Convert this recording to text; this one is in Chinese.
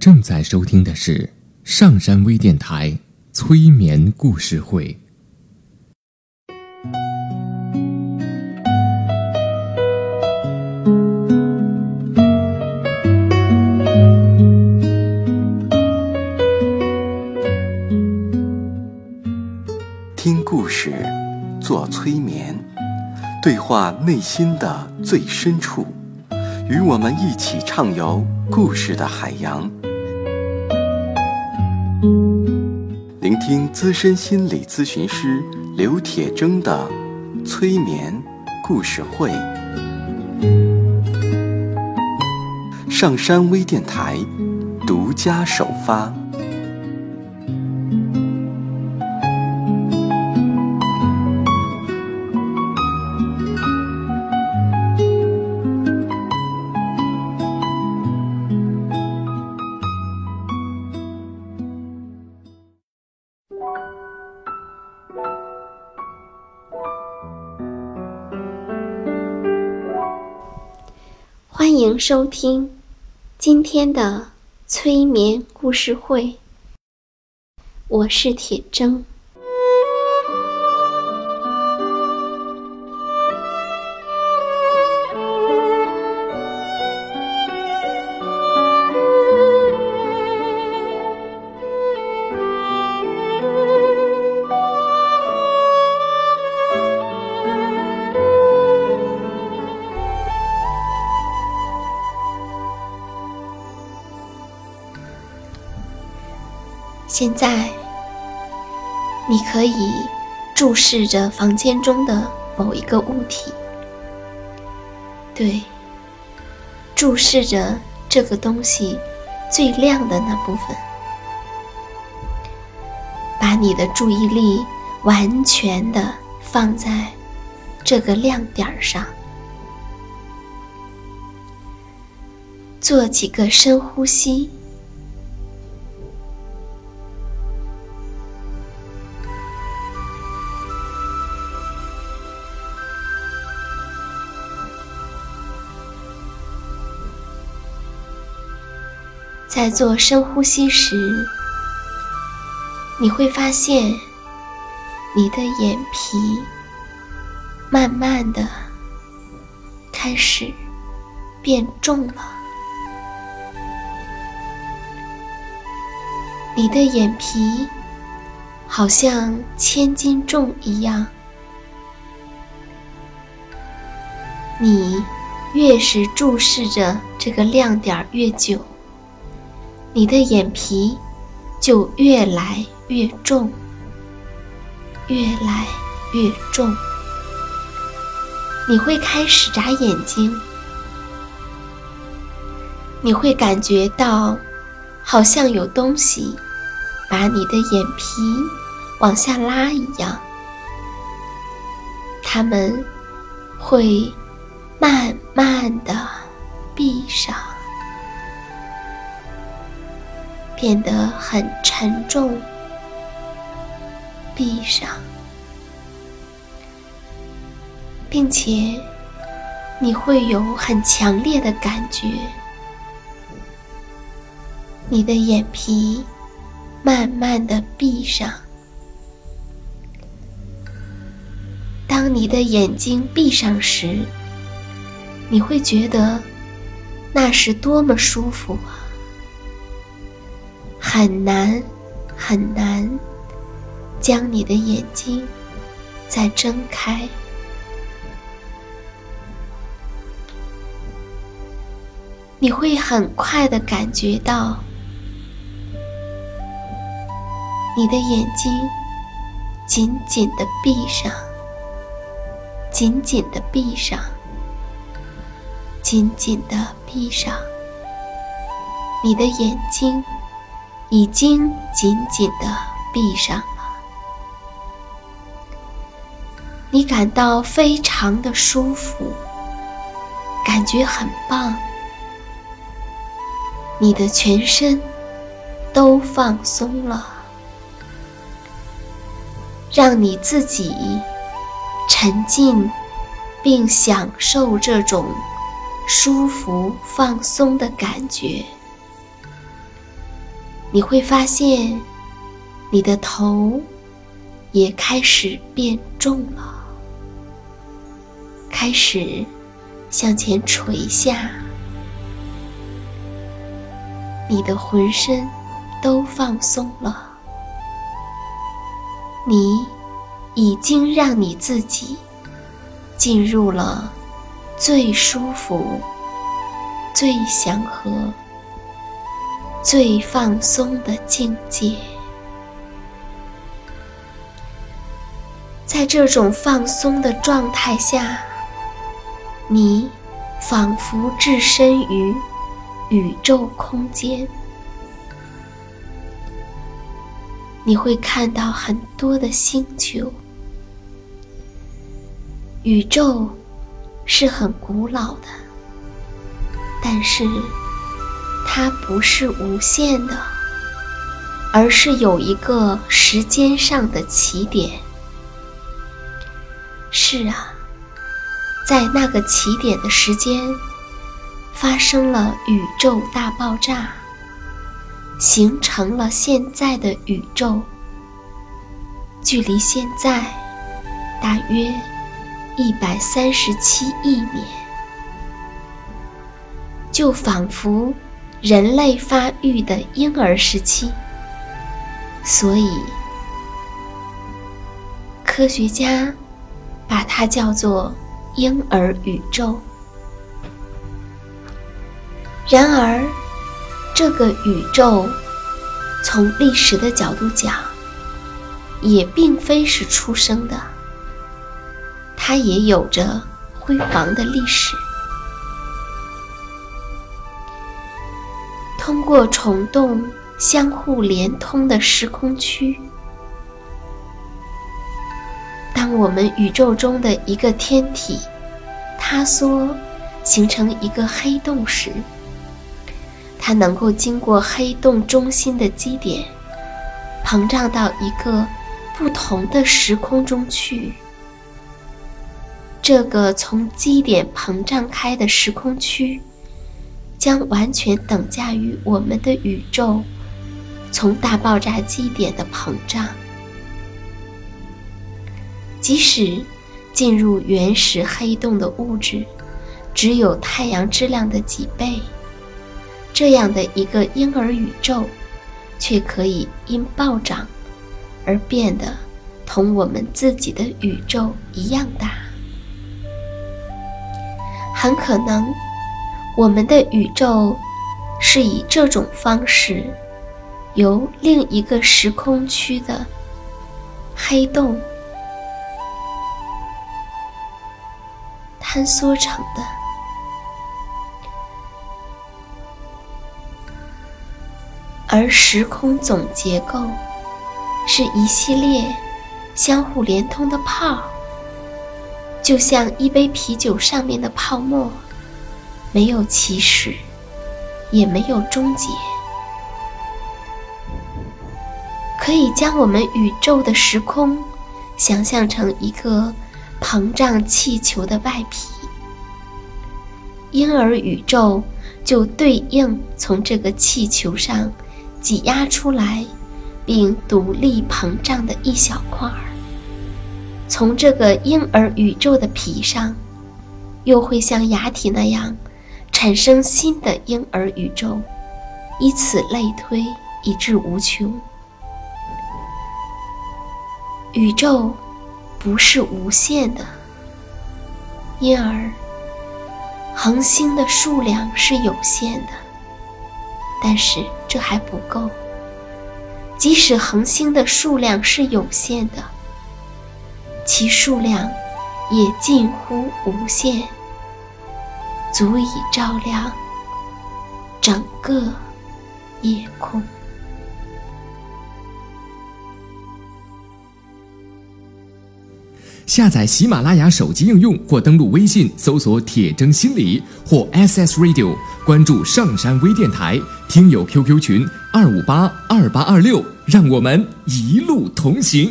正在收听的是上山微电台催眠故事会。听故事，做催眠，对话内心的最深处，与我们一起畅游故事的海洋。听资深心理咨询师刘铁铮的催眠故事会。上山微电台独家首发。收听今天的催眠故事会，我是铁铮。现在，你可以注视着房间中的某一个物体，对，注视着这个东西最亮的那部分，把你的注意力完全的放在这个亮点上，做几个深呼吸。在做深呼吸时，你会发现你的眼皮慢慢的开始变重了。你的眼皮好像千斤重一样，你越是注视着这个亮点越久。你的眼皮就越来越重，越来越重。你会开始眨眼睛，你会感觉到好像有东西把你的眼皮往下拉一样，它们会慢慢的闭上。变得很沉重，闭上，并且你会有很强烈的感觉，你的眼皮慢慢的闭上。当你的眼睛闭上时，你会觉得那是多么舒服啊！很难，很难将你的眼睛再睁开。你会很快的感觉到，你的眼睛紧紧的闭上，紧紧的闭上，紧紧的闭上，你的眼睛。已经紧紧的闭上了，你感到非常的舒服，感觉很棒，你的全身都放松了，让你自己沉浸并享受这种舒服放松的感觉。你会发现，你的头也开始变重了，开始向前垂下，你的浑身都放松了。你已经让你自己进入了最舒服、最祥和、最放松的境界。在这种放松的状态下，你仿佛置身于宇宙空间。你会看到很多的星球。宇宙是很古老的，但是它不是无限的，而是有一个时间上的起点。是啊，在那个起点的时间，发生了宇宙大爆炸。形成了现在的宇宙，距离现在大约一百三十七亿年，就仿佛人类发育的婴儿时期。所以，科学家把它叫做婴儿宇宙。然而，这个宇宙，从历史的角度讲，也并非是出生的，它也有着辉煌的历史。通过虫洞相互连通的时空区，当我们宇宙中的一个天体塌缩，形成一个黑洞时，它能够经过黑洞中心的基点，膨胀到一个不同的时空中去。这个从基点膨胀开的时空区，将完全等价于我们的宇宙从大爆炸基点的膨胀。即使进入原始黑洞的物质，只有太阳质量的几倍。这样的一个婴儿宇宙，却可以因暴涨而变得同我们自己的宇宙一样大。很可能，我们的宇宙是以这种方式由另一个时空区的黑洞坍缩成的。而时空总结构是一系列相互连通的泡，就像一杯啤酒上面的泡沫，没有起始，也没有终结。可以将我们宇宙的时空想象成一个膨胀气球的外皮，因而宇宙就对应从这个气球上。挤压出来，并独立膨胀的一小块儿，从这个婴儿宇宙的皮上，又会像牙体那样产生新的婴儿宇宙，以此类推，以至无穷。宇宙不是无限的，因而恒星的数量是有限的。但是这还不够。即使恒星的数量是有限的，其数量也近乎无限，足以照亮整个夜空。下载喜马拉雅手机应用或登录微信搜索“铁铮心理”或 SS Radio，关注上山微电台，听友 QQ 群二五八二八二六，让我们一路同行。